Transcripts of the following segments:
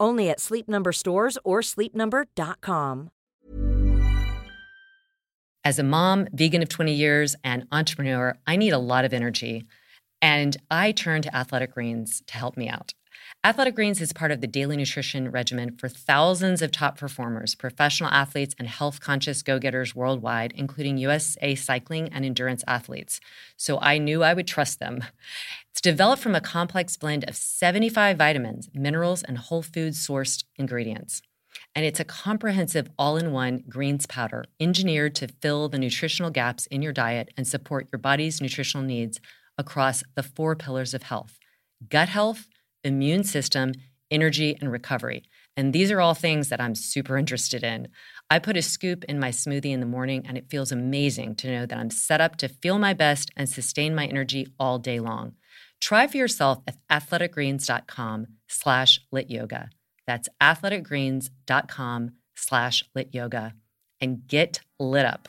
Only at Sleep Number stores or sleepnumber.com. As a mom, vegan of 20 years, and entrepreneur, I need a lot of energy. And I turn to Athletic Greens to help me out. Athletic Greens is part of the daily nutrition regimen for thousands of top performers, professional athletes, and health conscious go getters worldwide, including USA cycling and endurance athletes. So I knew I would trust them. It's developed from a complex blend of 75 vitamins, minerals, and whole food sourced ingredients. And it's a comprehensive all in one greens powder engineered to fill the nutritional gaps in your diet and support your body's nutritional needs across the four pillars of health gut health immune system, energy, and recovery. And these are all things that I'm super interested in. I put a scoop in my smoothie in the morning, and it feels amazing to know that I'm set up to feel my best and sustain my energy all day long. Try for yourself at athleticgreens.com slash lityoga. That's athleticgreens.com slash lityoga. And get lit up.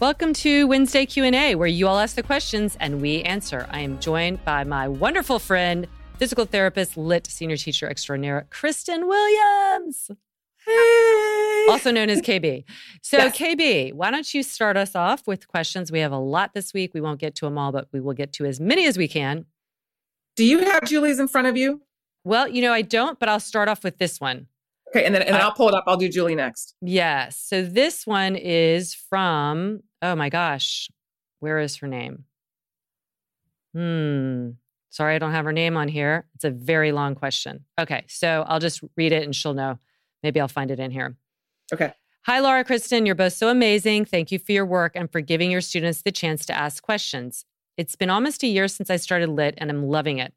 Welcome to Wednesday Q&A where you all ask the questions and we answer. I am joined by my wonderful friend, physical therapist, lit senior teacher extraordinaire, Kristen Williams. Hey. Also known as KB. So, Yes. KB, why don't you start us off with questions? We have a lot this week. We won't get to them all, but we will get to as many as we can. Do you have Julie's in front of you? Well, you know, I don't, but I'll start off with this one. Okay, and then and I- uh, I'll pull it up. I'll do Julie next. Yes. So this one is from, oh my gosh, where is her name? Hmm. Sorry, I don't have her name on here. It's a very long question. Okay. So I'll just read it and she'll know. Maybe I'll find it in here. Okay. Hi, Laura, Kristen. You're both so amazing. Thank you for your work and for giving your students the chance to ask questions. It's been almost a year since I started lit and I'm loving it.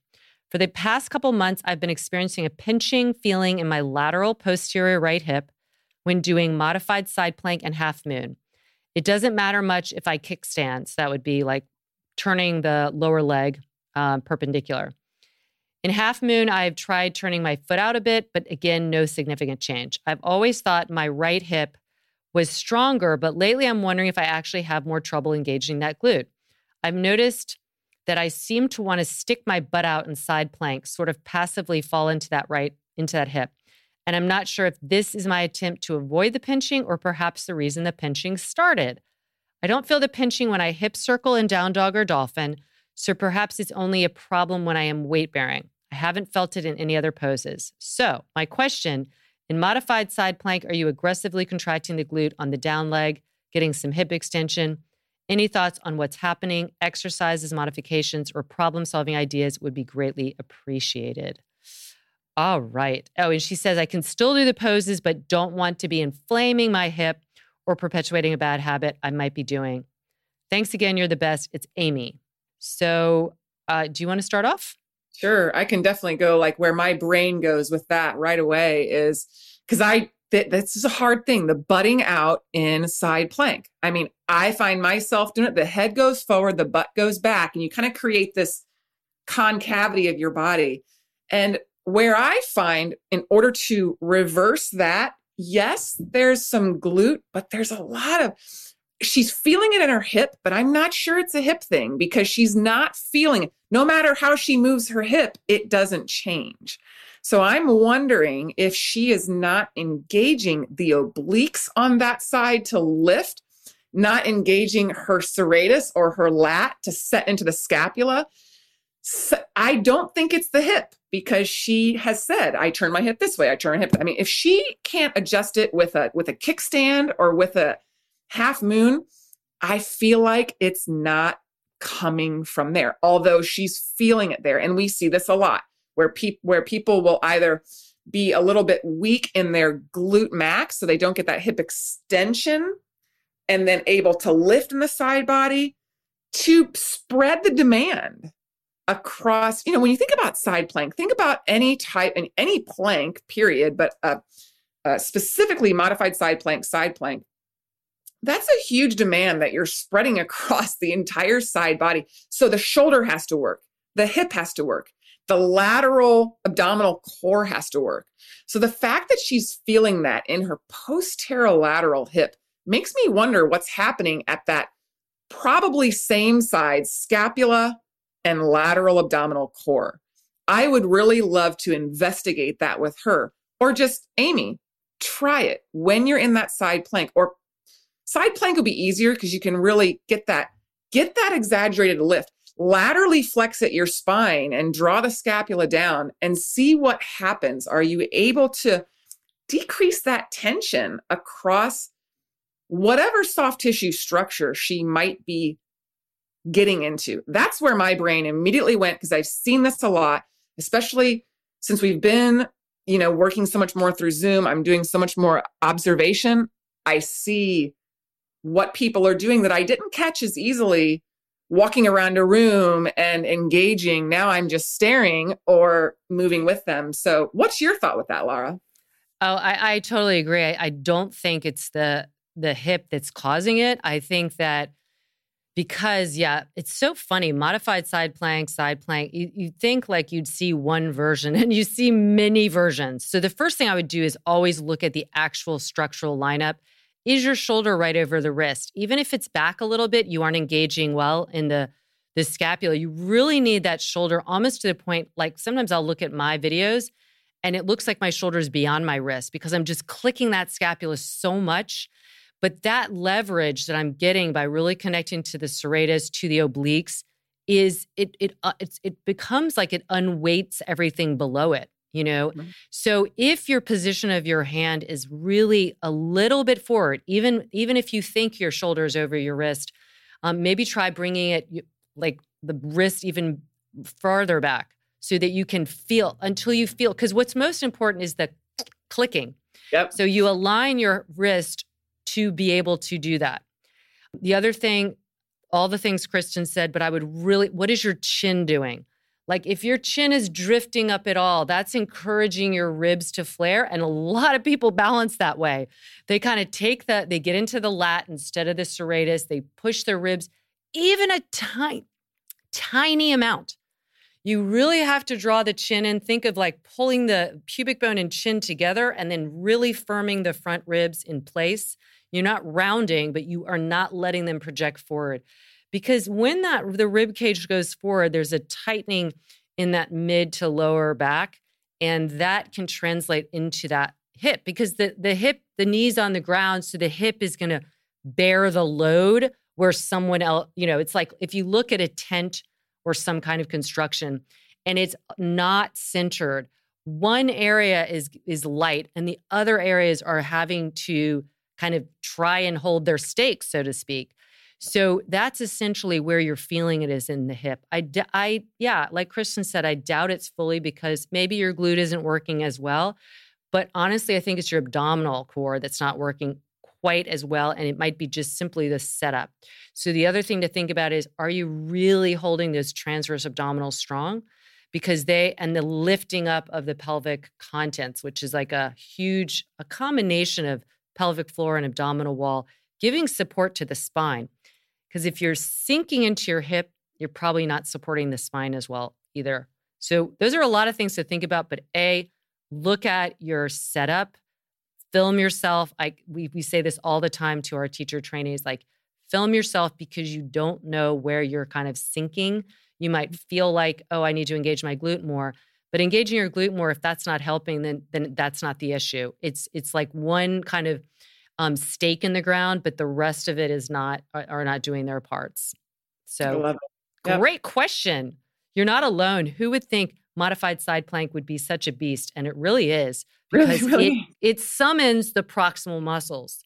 For the past couple months, I've been experiencing a pinching feeling in my lateral posterior right hip when doing modified side plank and half moon. It doesn't matter much if I kickstand. So that would be like turning the lower leg um, perpendicular. In half moon, I've tried turning my foot out a bit, but again, no significant change. I've always thought my right hip was stronger, but lately I'm wondering if I actually have more trouble engaging that glute. I've noticed that I seem to want to stick my butt out in side plank, sort of passively fall into that right, into that hip. And I'm not sure if this is my attempt to avoid the pinching or perhaps the reason the pinching started. I don't feel the pinching when I hip circle in down dog or dolphin, so perhaps it's only a problem when I am weight bearing. I haven't felt it in any other poses. So, my question in modified side plank, are you aggressively contracting the glute on the down leg, getting some hip extension? Any thoughts on what's happening, exercises, modifications, or problem solving ideas would be greatly appreciated. All right. Oh, and she says, I can still do the poses, but don't want to be inflaming my hip or perpetuating a bad habit I might be doing. Thanks again. You're the best. It's Amy. So, uh, do you want to start off? Sure, I can definitely go like where my brain goes with that right away is because I that this is a hard thing the butting out in side plank. I mean, I find myself doing it. The head goes forward, the butt goes back, and you kind of create this concavity of your body. And where I find in order to reverse that, yes, there's some glute, but there's a lot of she's feeling it in her hip, but I'm not sure it's a hip thing because she's not feeling it. No matter how she moves her hip, it doesn't change. So I'm wondering if she is not engaging the obliques on that side to lift, not engaging her serratus or her lat to set into the scapula. I don't think it's the hip because she has said, I turn my hip this way, I turn hip. I mean, if she can't adjust it with a with a kickstand or with a half moon, I feel like it's not coming from there, although she's feeling it there. And we see this a lot where people where people will either be a little bit weak in their glute max so they don't get that hip extension and then able to lift in the side body to spread the demand across you know when you think about side plank think about any type and any plank period but uh, uh, specifically modified side plank side plank that's a huge demand that you're spreading across the entire side body. So the shoulder has to work, the hip has to work, the lateral abdominal core has to work. So the fact that she's feeling that in her posterolateral hip makes me wonder what's happening at that probably same side scapula and lateral abdominal core. I would really love to investigate that with her or just Amy, try it when you're in that side plank or Side plank would be easier because you can really get that, get that exaggerated lift. Laterally flex at your spine and draw the scapula down and see what happens. Are you able to decrease that tension across whatever soft tissue structure she might be getting into? That's where my brain immediately went because I've seen this a lot, especially since we've been you know working so much more through zoom i'm doing so much more observation i see what people are doing that I didn't catch as easily walking around a room and engaging. Now I'm just staring or moving with them. So, what's your thought with that, Laura? Oh, I, I totally agree. I, I don't think it's the the hip that's causing it. I think that because yeah, it's so funny. Modified side plank, side plank. You you think like you'd see one version and you see many versions. So the first thing I would do is always look at the actual structural lineup is your shoulder right over the wrist? Even if it's back a little bit, you aren't engaging well in the the scapula. You really need that shoulder almost to the point like sometimes I'll look at my videos and it looks like my shoulder is beyond my wrist because I'm just clicking that scapula so much. But that leverage that I'm getting by really connecting to the serratus to the obliques is it it uh, it becomes like it unweights everything below it you know? Mm-hmm. so if your position of your hand is really a little bit forward even even if you think your shoulder is over your wrist um, maybe try bringing it like the wrist even farther back so that you can feel until you feel because what's most important is the clicking. Yep. So you align your wrist to be able to do that the other thing all the things kristen said but i would really what is your chin doing like if your chin is drifting up at all, that's encouraging your ribs to flare. And a lot of people balance that way. They kind of take that, they get into the lat instead of the serratus, they push their ribs even a tiny, tiny amount. You really have to draw the chin in. Think of like pulling the pubic bone and chin together and then really firming the front ribs in place. You're not rounding, but you are not letting them project forward. Because when that the rib cage goes forward there's a tightening in that mid to lower back and that can translate into that hip. Because the the hip the knees on the ground so the hip is going to bear the load where someone else you know it's like if you look at a tent or some kind of construction and it's not centered one area is is light and the other areas are having to kind of try and hold their stakes so to speak so that's essentially where you're feeling it is in the hip. I, I, yeah, like Kristen said, I doubt it's fully because maybe your glute isn't working as well. But honestly, I think it's your abdominal core that's not working quite as well. And it might be just simply the setup. So the other thing to think about is are you really holding those transverse abdominals strong? Because they, and the lifting up of the pelvic contents, which is like a huge, a combination of pelvic floor and abdominal wall, giving support to the spine. Because if you're sinking into your hip, you're probably not supporting the spine as well either. So those are a lot of things to think about. But A, look at your setup film yourself. I we we say this all the time to our teacher trainees like film yourself because you don't know where you're kind of sinking. You might feel like, "Oh, I need to engage my glute more." But engaging your glute more if that's not helping then then that's not the issue. It's it's like one kind of um, stake in the ground, but the rest of it is not are not doing their parts. So yep. great question. You're not alone. Who would think modified side plank would be such a beast? And it really is because really, really? It, it summons the proximal muscles.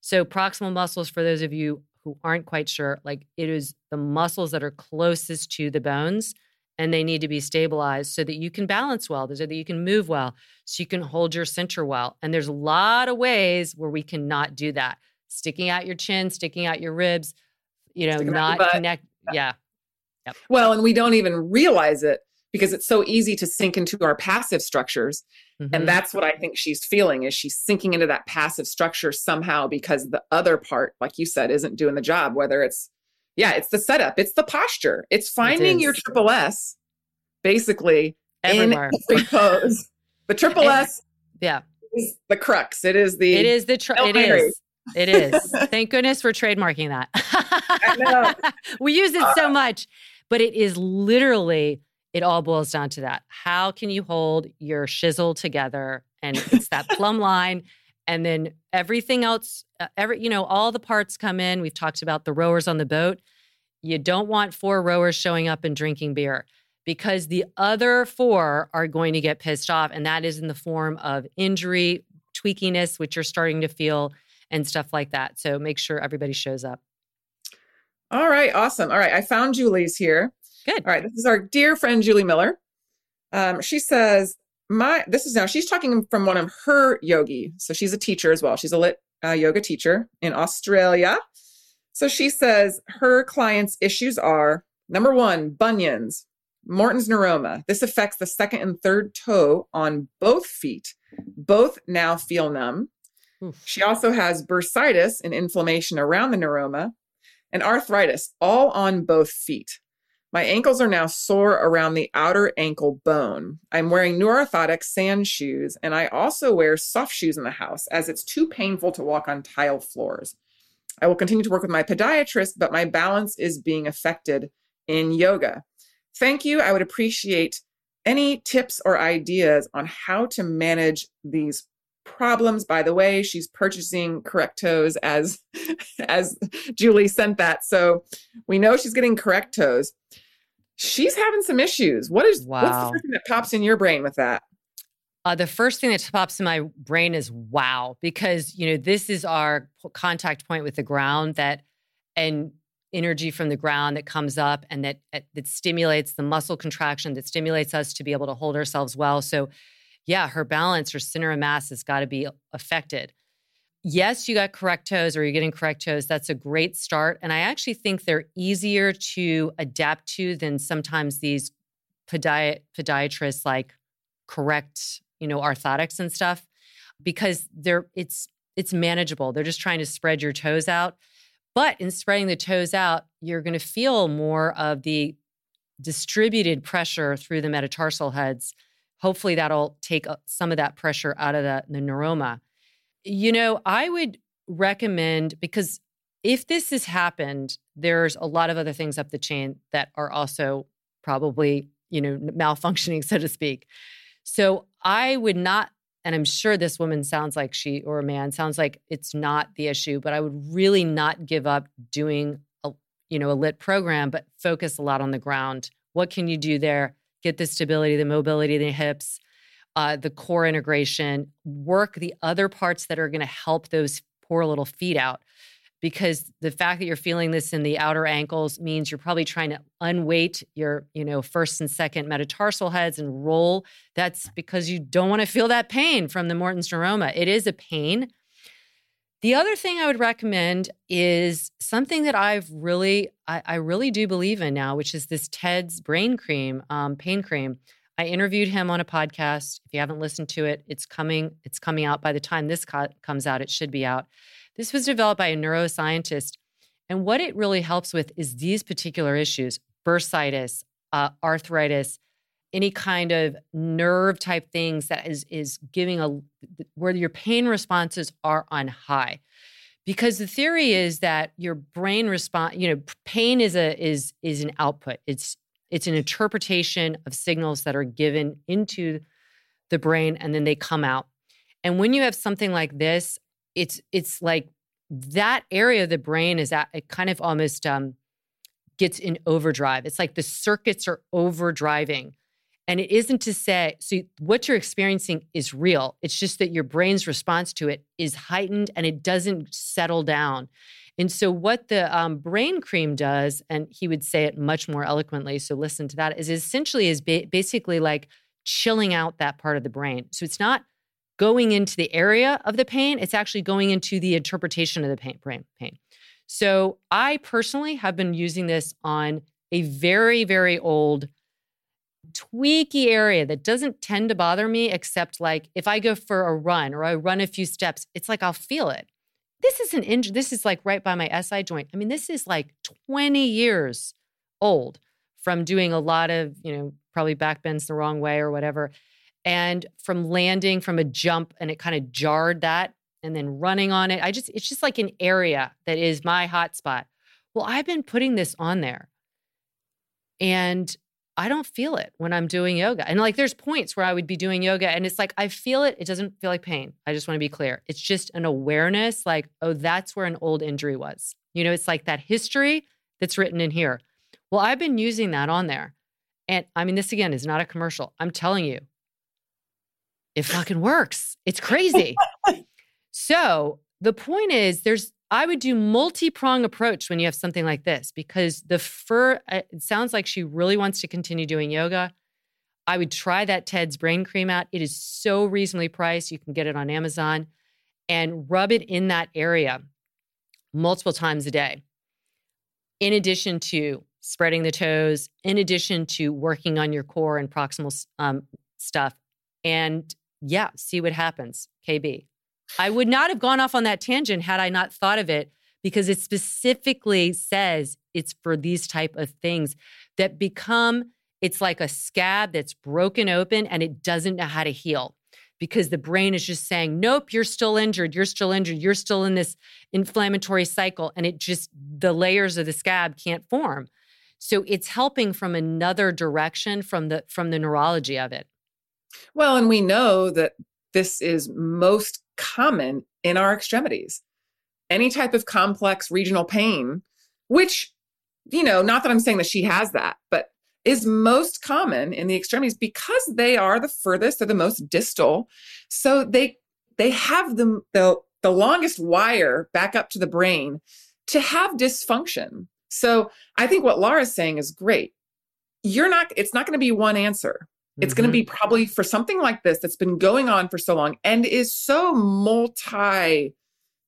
So proximal muscles, for those of you who aren't quite sure, like it is the muscles that are closest to the bones and they need to be stabilized so that you can balance well, so that you can move well, so you can hold your center well. And there's a lot of ways where we cannot do that. Sticking out your chin, sticking out your ribs, you know, sticking not connect. Yeah. Yep. Well, and we don't even realize it because it's so easy to sink into our passive structures. Mm-hmm. And that's what I think she's feeling is she's sinking into that passive structure somehow because the other part, like you said, isn't doing the job, whether it's yeah, it's the setup, it's the posture, it's finding it your triple S basically Everywhere. in every pose. The triple and, S, yeah, is the crux. It is the it is the tr- it is. It is. Thank goodness for trademarking that. I know. we use it so uh, much, but it is literally it all boils down to that. How can you hold your shizzle together? And it's that plumb line and then everything else uh, every you know all the parts come in. We've talked about the rowers on the boat. You don't want four rowers showing up and drinking beer because the other four are going to get pissed off and that is in the form of injury tweakiness which you're starting to feel and stuff like that. So make sure everybody shows up. All right awesome. All right i found julie's here. Good. All right this is our dear friend julie miller. Um, she says my this is now she's talking from one of her yogi. So she's a teacher as well. She's a lit uh, yoga teacher in australia. So she says her clients issues are number one bunions morton's neuroma. This affects the second and third toe on both feet. Both now feel numb. Oof. she also has bursitis and inflammation around the neuroma and arthritis all on both feet my ankles are now sore around the outer ankle bone. I'm wearing new orthotic sand shoes, and I also wear soft shoes in the house as it's too painful to walk on tile floors. I will continue to work with my podiatrist, but my balance is being affected in yoga. Thank you. I would appreciate any tips or ideas on how to manage these problems. By the way she's purchasing correct toes as as julie sent that. So we know she's getting correct toes. She's having some issues. What is wow. what's the first thing that pops in your brain with that? Uh, the first thing that pops in my brain is wow because you know this is our contact point with the ground that and energy from the ground that comes up and that that stimulates the muscle contraction that stimulates us to be able to hold ourselves well. So yeah, her balance, her center of mass has got to be affected. Yes, you got correct toes or you're getting correct toes. That's a great start. And I actually think they're easier to adapt to than sometimes these podi- podiatrists like correct, you know, orthotics and stuff because they're it's it's manageable. They're just trying to spread your toes out. But in spreading the toes out, you're going to feel more of the distributed pressure through the metatarsal heads hopefully that'll take uh, some of that pressure out of the, the neuroma. You know, I would recommend because if this has happened, there's a lot of other things up the chain that are also probably, you know, malfunctioning, so to speak. So I would not, and I'm sure this woman sounds like she or a man sounds like it's not the issue, but I would really not give up doing a, you know, a lit program, but focus a lot on the ground. What can you do there? Get the stability, the mobility, the hips, uh, the core integration, work the other parts that are going to help those poor little feet out. Because the fact that you're feeling this in the outer ankles means you're probably trying to unweight your, you know, first and second metatarsal heads and roll. That's because you don't want to feel that pain from the Morton's neuroma. It is a pain. The other thing I would recommend is something that I've really, I, I really do believe in now, which is this Ted's brain cream, um, pain cream. I interviewed him on a podcast. If you haven't listened to it, it's coming. It's coming out by the time this co- comes out. It should be out. This was developed by a neuroscientist, and what it really helps with is these particular issues: bursitis, uh, arthritis, any kind of nerve type things that is is giving a where your pain responses are on high. Because the theory is that your brain response you know pain is a is is an output. It's it's an interpretation of signals that are given into the brain and then they come out. And when you have something like this it's it's like that area of the brain is at it kind of almost um, gets in overdrive. It's like the circuits are overdriving and it isn't to say, so what you're experiencing is real. It's just that your brain's response to it is heightened and it doesn't settle down. And so, what the um, brain cream does, and he would say it much more eloquently, so listen to that, is essentially is ba- basically like chilling out that part of the brain. So, it's not going into the area of the pain, it's actually going into the interpretation of the pain, brain pain. So, I personally have been using this on a very, very old tweaky area that doesn't tend to bother me, except like if I go for a run or I run a few steps, it's like I'll feel it. This is an injury. This is like right by my SI joint. I mean, this is like 20 years old from doing a lot of, you know, probably back bends the wrong way or whatever. And from landing from a jump and it kind of jarred that and then running on it. I just, it's just like an area that is my hot spot. Well, I've been putting this on there. And I don't feel it when I'm doing yoga. And like there's points where I would be doing yoga and it's like I feel it. It doesn't feel like pain. I just want to be clear. It's just an awareness like, oh, that's where an old injury was. You know, it's like that history that's written in here. Well, I've been using that on there. And I mean, this again is not a commercial. I'm telling you, it fucking works. It's crazy. so the point is, there's I would do multi-prong approach when you have something like this because the fur it sounds like she really wants to continue doing yoga. I would try that Ted's brain cream out. It is so reasonably priced. You can get it on Amazon and rub it in that area multiple times a day. In addition to spreading the toes, in addition to working on your core and proximal um, stuff. And yeah, see what happens. KB. I would not have gone off on that tangent had I not thought of it because it specifically says it's for these type of things that become it's like a scab that's broken open and it doesn't know how to heal because the brain is just saying nope you're still injured you're still injured you're still in this inflammatory cycle and it just the layers of the scab can't form. So it's helping from another direction from the from the neurology of it. Well and we know that this is most common in our extremities. Any type of complex regional pain, which, you know, not that I'm saying that she has that, but is most common in the extremities because they are the furthest, they're the most distal. So they they have the, the, the longest wire back up to the brain to have dysfunction. So I think what Laura's saying is great. You're not, it's not going to be one answer. It's mm-hmm. going to be probably for something like this that's been going on for so long and is so multi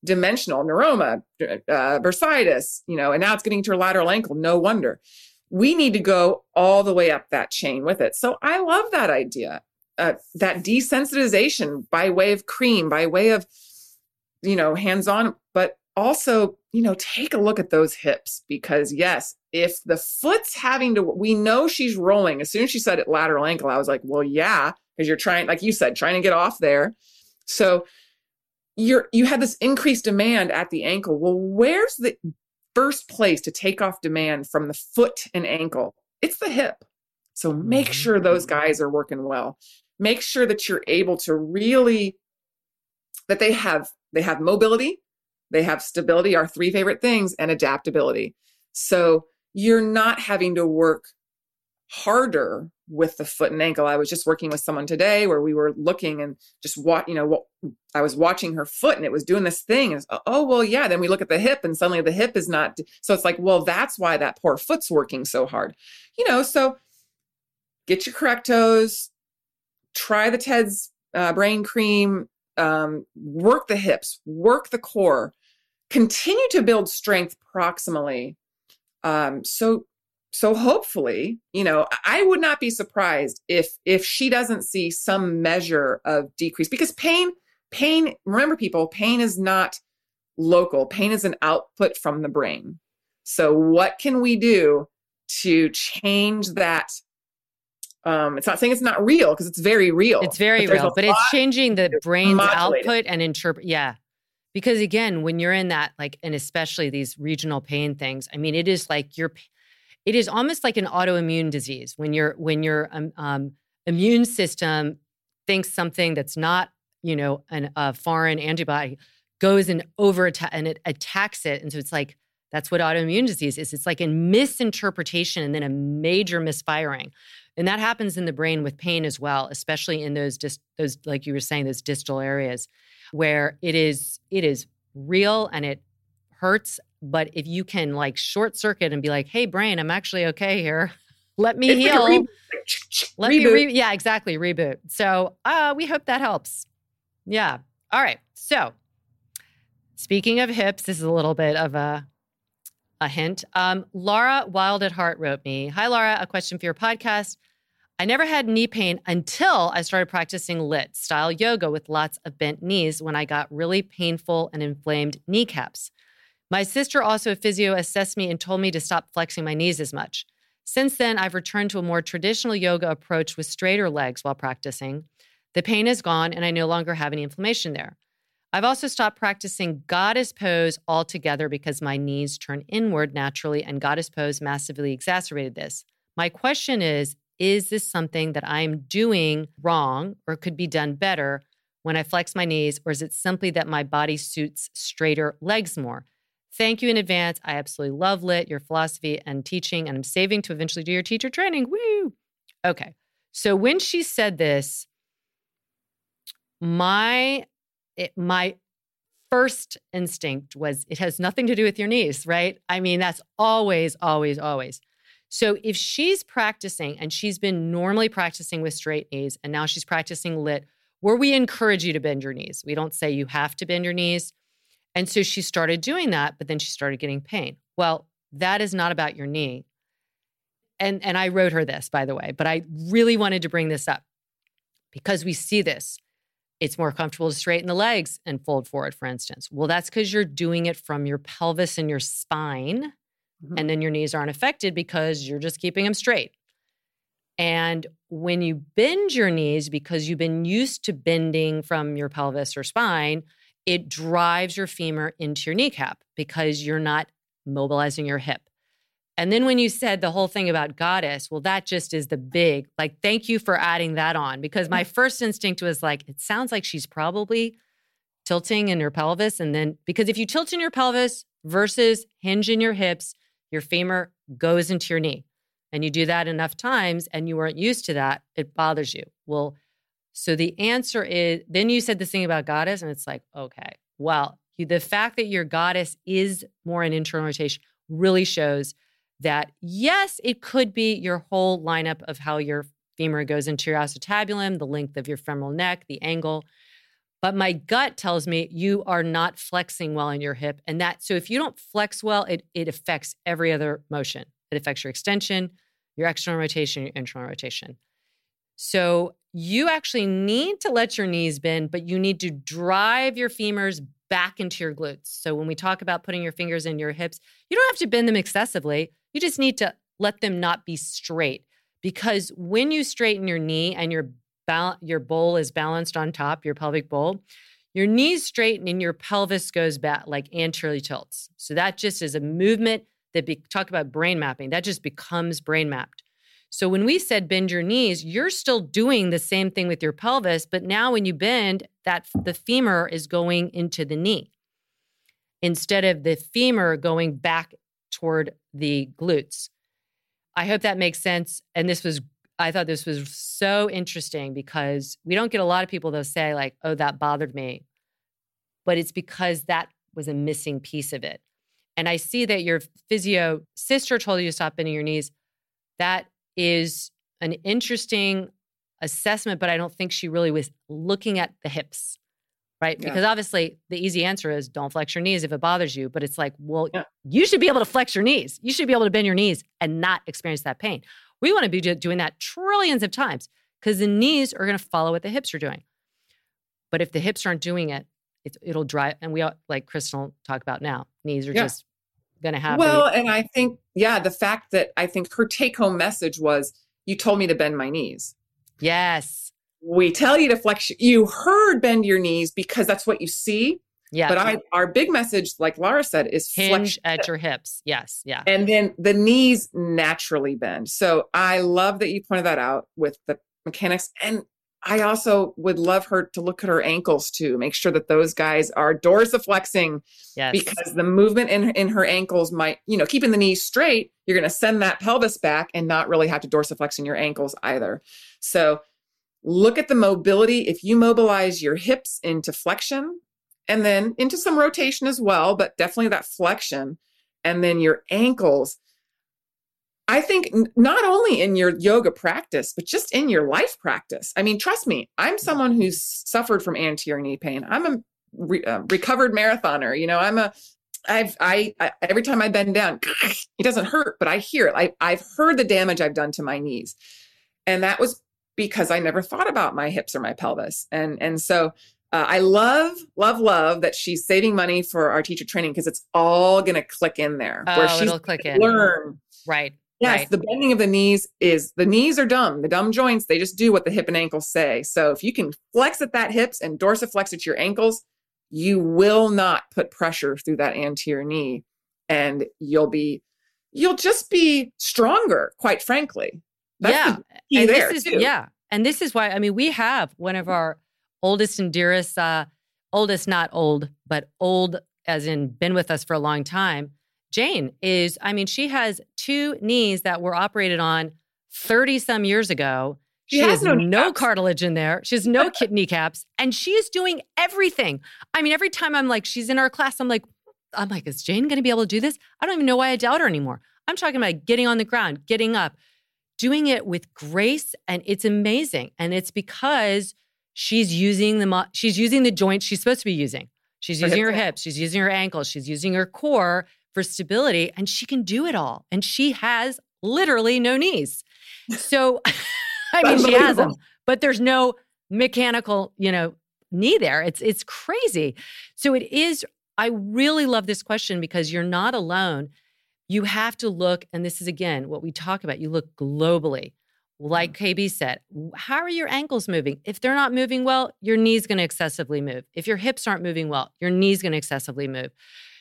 dimensional neuroma, uh, bursitis, you know, and now it's getting to her lateral ankle. No wonder. We need to go all the way up that chain with it. So I love that idea. Uh, that desensitization by way of cream, by way of, you know, hands on, but also, you know, take a look at those hips because, yes, if the foot's having to, we know she's rolling. As soon as she said it lateral ankle, I was like, well, yeah, because you're trying, like you said, trying to get off there. So you're, you had this increased demand at the ankle. Well, where's the first place to take off demand from the foot and ankle? It's the hip. So make mm-hmm. sure those guys are working well. Make sure that you're able to really, that they have, they have mobility, they have stability, our three favorite things, and adaptability. So you're not having to work harder with the foot and ankle. I was just working with someone today where we were looking and just what, you know, what I was watching her foot and it was doing this thing. And oh, well, yeah. Then we look at the hip and suddenly the hip is not. So it's like, well, that's why that poor foot's working so hard. You know, so get your correct toes, try the Ted's uh, brain cream, um, work the hips, work the core, continue to build strength proximally. Um, so so hopefully you know i would not be surprised if if she doesn't see some measure of decrease because pain pain remember people pain is not local. Pain is an output from the brain. So what can we do to change that um, it's not saying it's not real because it's very real. It's very but real, but it's changing the brain's output and interpret. Yeah. Because again, when you're in that, like, and especially these regional pain things, I mean, it is like you're, it is almost like an autoimmune disease when your when your um, um, immune system thinks something that's not, you know, an, a foreign antibody goes and over atta- and it attacks it, and so it's like that's what autoimmune disease is. It's like a misinterpretation and then a major misfiring. And that happens in the brain with pain as well, especially in those dis- those like you were saying those distal areas where it is it is real and it hurts, but if you can like short circuit and be like, "Hey brain, I'm actually okay here. Let me It's heal." reboot. Let me Reboot. re- yeah, exactly, reboot. So, uh we hope that helps. Yeah. All right. So, speaking of hips, this is a little bit of a a hint. Um, Laura Wild at Heart wrote me, Hi, Laura, a question for your podcast. I never had knee pain until I started practicing lit style yoga with lots of bent knees when I got really painful and inflamed kneecaps. My sister, also a physio, assessed me and told me to stop flexing my knees as much. Since then, I've returned to a more traditional yoga approach with straighter legs while practicing. The pain is gone and I no longer have any inflammation there. I've also stopped practicing goddess pose altogether because my knees turn inward naturally, and goddess pose massively exacerbated this. My question is Is this something that I'm doing wrong or could be done better when I flex my knees, or is it simply that my body suits straighter legs more? Thank you in advance. I absolutely love Lit, your philosophy and teaching, and I'm saving to eventually do your teacher training. Woo! Okay. So when she said this, my it, my first instinct was it has nothing to do with your knees, right? I mean, that's always, always, always. So if she's practicing and she's been normally practicing with straight knees and now she's practicing lit, where we encourage you to bend your knees. We don't say you have to bend your knees. And so she started doing that, but then she started getting pain. Well, that is not about your knee. And and I wrote her this, by the way, but I really wanted to bring this up because we see this it's more comfortable to straighten the legs and fold forward, for instance. Well, that's because you're doing it from your pelvis and your spine, Mhm. and then your knees aren't affected because you're just keeping them straight. And when you bend your knees because you've been used to bending from your pelvis or spine, it drives your femur into your kneecap because you're not mobilizing your hip. And then when you said the whole thing about goddess, well, that just is the big, like, thank you for adding that on because my first instinct was like, it sounds like she's probably tilting in her pelvis. And then, because if you tilt in your pelvis versus hinge in your hips, your femur goes into your knee. And you do that enough times and you weren't used to that, it bothers you. Well, so the answer is then you said this thing about goddess, and it's like, okay, well, you, the fact that your goddess is more an internal rotation really shows that yes, it could be your whole lineup of how your femur goes into your acetabulum, the length of your femoral neck, the angle. But my gut tells me you are not flexing well in your hip. And that, so if you don't flex well, it, it affects every other motion. It affects your extension, your external rotation, your internal rotation. So you actually need to let your knees bend, but you need to drive your femurs back into your glutes. So when we talk about putting your fingers in your hips, you don't have to bend them excessively. You just need to let them not be straight. Because when you straighten your knee and your your bowl is balanced on top, your pelvic bowl, your knees straighten and your pelvis goes back like anteriorly tilts. So that just is a movement that be, talk about brain mapping. That just becomes brain mapped. So when we said bend your knees, you're still doing the same thing with your pelvis, but now when you bend, that the femur is going into the knee instead of the femur going back toward the glutes. I hope that makes sense. And this was, I thought this was so interesting because we don't get a lot of people that say, like, oh, that bothered me. But it's because that was a missing piece of it. And I see that your physio sister told you to stop bending your knees. That is an interesting assessment, but I don't think she really was looking at the hips, right? Yeah. Because obviously the easy answer is don't flex your knees if it bothers you. But it's like, well, Yeah. you should be able to flex your knees. You should be able to bend your knees and not experience that pain. We want to be doing that trillions of times because the knees are going to follow what the hips are doing. But if the hips aren't doing it, it's, it'll drive. And we all, like Crystal talk about now, knees are Yeah. just going to happen. Well, and I think, yeah, the fact that I think her take home message was you told me to bend my knees. Yes. We tell you to flex. You heard bend your knees because that's what you see. Yeah. But I, our big message, like Laura said, is hinge flex at your hips. Yes. Yeah. and then the knees naturally bend. So I love that you pointed that out with the mechanics. And I also would love her to look at her ankles too, make sure that those guys are dorsiflexing yes. because the movement in, in her ankles might, you know, keeping the knees straight, you're going to send that pelvis back and not really have to dorsiflex in your ankles either. So look at the mobility. If you mobilize your hips into flexion and then into some rotation as well, but definitely that flexion, and then your ankles. I think not only in your yoga practice, but just in your life practice. I mean, trust me, I'm someone who's suffered from anterior knee pain. I'm a re- uh, recovered marathoner. You know, I'm a I've I, I, every time I bend down, it doesn't hurt, but I hear it. I, I've heard the damage I've done to my knees, and that was because I never thought about my hips or my pelvis. And and so uh, I love love love that she's saving money for our teacher training because it's all going to click in there. Oh, where she's it'll click in. Learn Right. Yes, Right. the bending of the knees is the knees are dumb. The dumb joints, they just do what the hip and ankles say. So if you can flex at that hips and dorsiflex at your ankles, you will not put pressure through that anterior knee and you'll be you'll just be stronger, quite frankly. That's yeah. and this is too. yeah. And this is why I mean we have one of our oldest and dearest uh oldest not old, but old as in been with us for a long time. Jane is I mean she has two knees that were operated on 30 some years ago. She She, has has no no, cartilage in there. She has no kneecaps, and she is doing everything. I mean, every time I'm like, she's in our class, I'm like, I'm like, is Jane going to be able to do this? I don't even know why I doubt her anymore. I'm talking about getting on the ground, getting up, doing it with grace, and it's amazing. And it's because she's using the she's using the joints she's supposed to be using. She's using her hips, she's using her ankles, she's using her core for stability, and she can do it all. And she has literally no knees. So, I mean, she has them, but there's no mechanical, you know, knee there. It's it's crazy. So it is. I really love this question because you're not alone. You have to look, and this is again what we talk about. You look globally. Like KB said, how are your ankles moving? If they're not moving well, your knee's going to excessively move. If your hips aren't moving well, your knee's going to excessively move.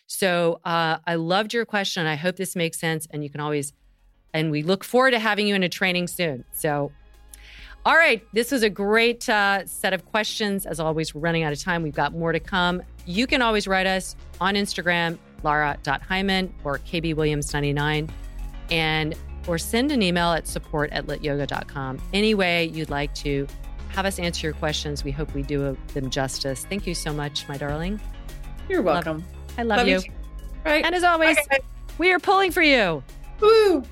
So uh, I loved your question. I hope this makes sense. And you can always, and we look forward to having you in a training soon. So, all right, this was a great uh, set of questions. As always, we're running out of time. We've got more to come. You can always write us on Instagram, lara.hyman or kbwilliams99, and or send an email at support at lityoga.com. Any way you'd like to have us answer your questions, we hope we do them justice. Thank you so much, my darling. You're Love- welcome. I love, you. too. Right. And as always, Okay. we are pulling for you. Woo.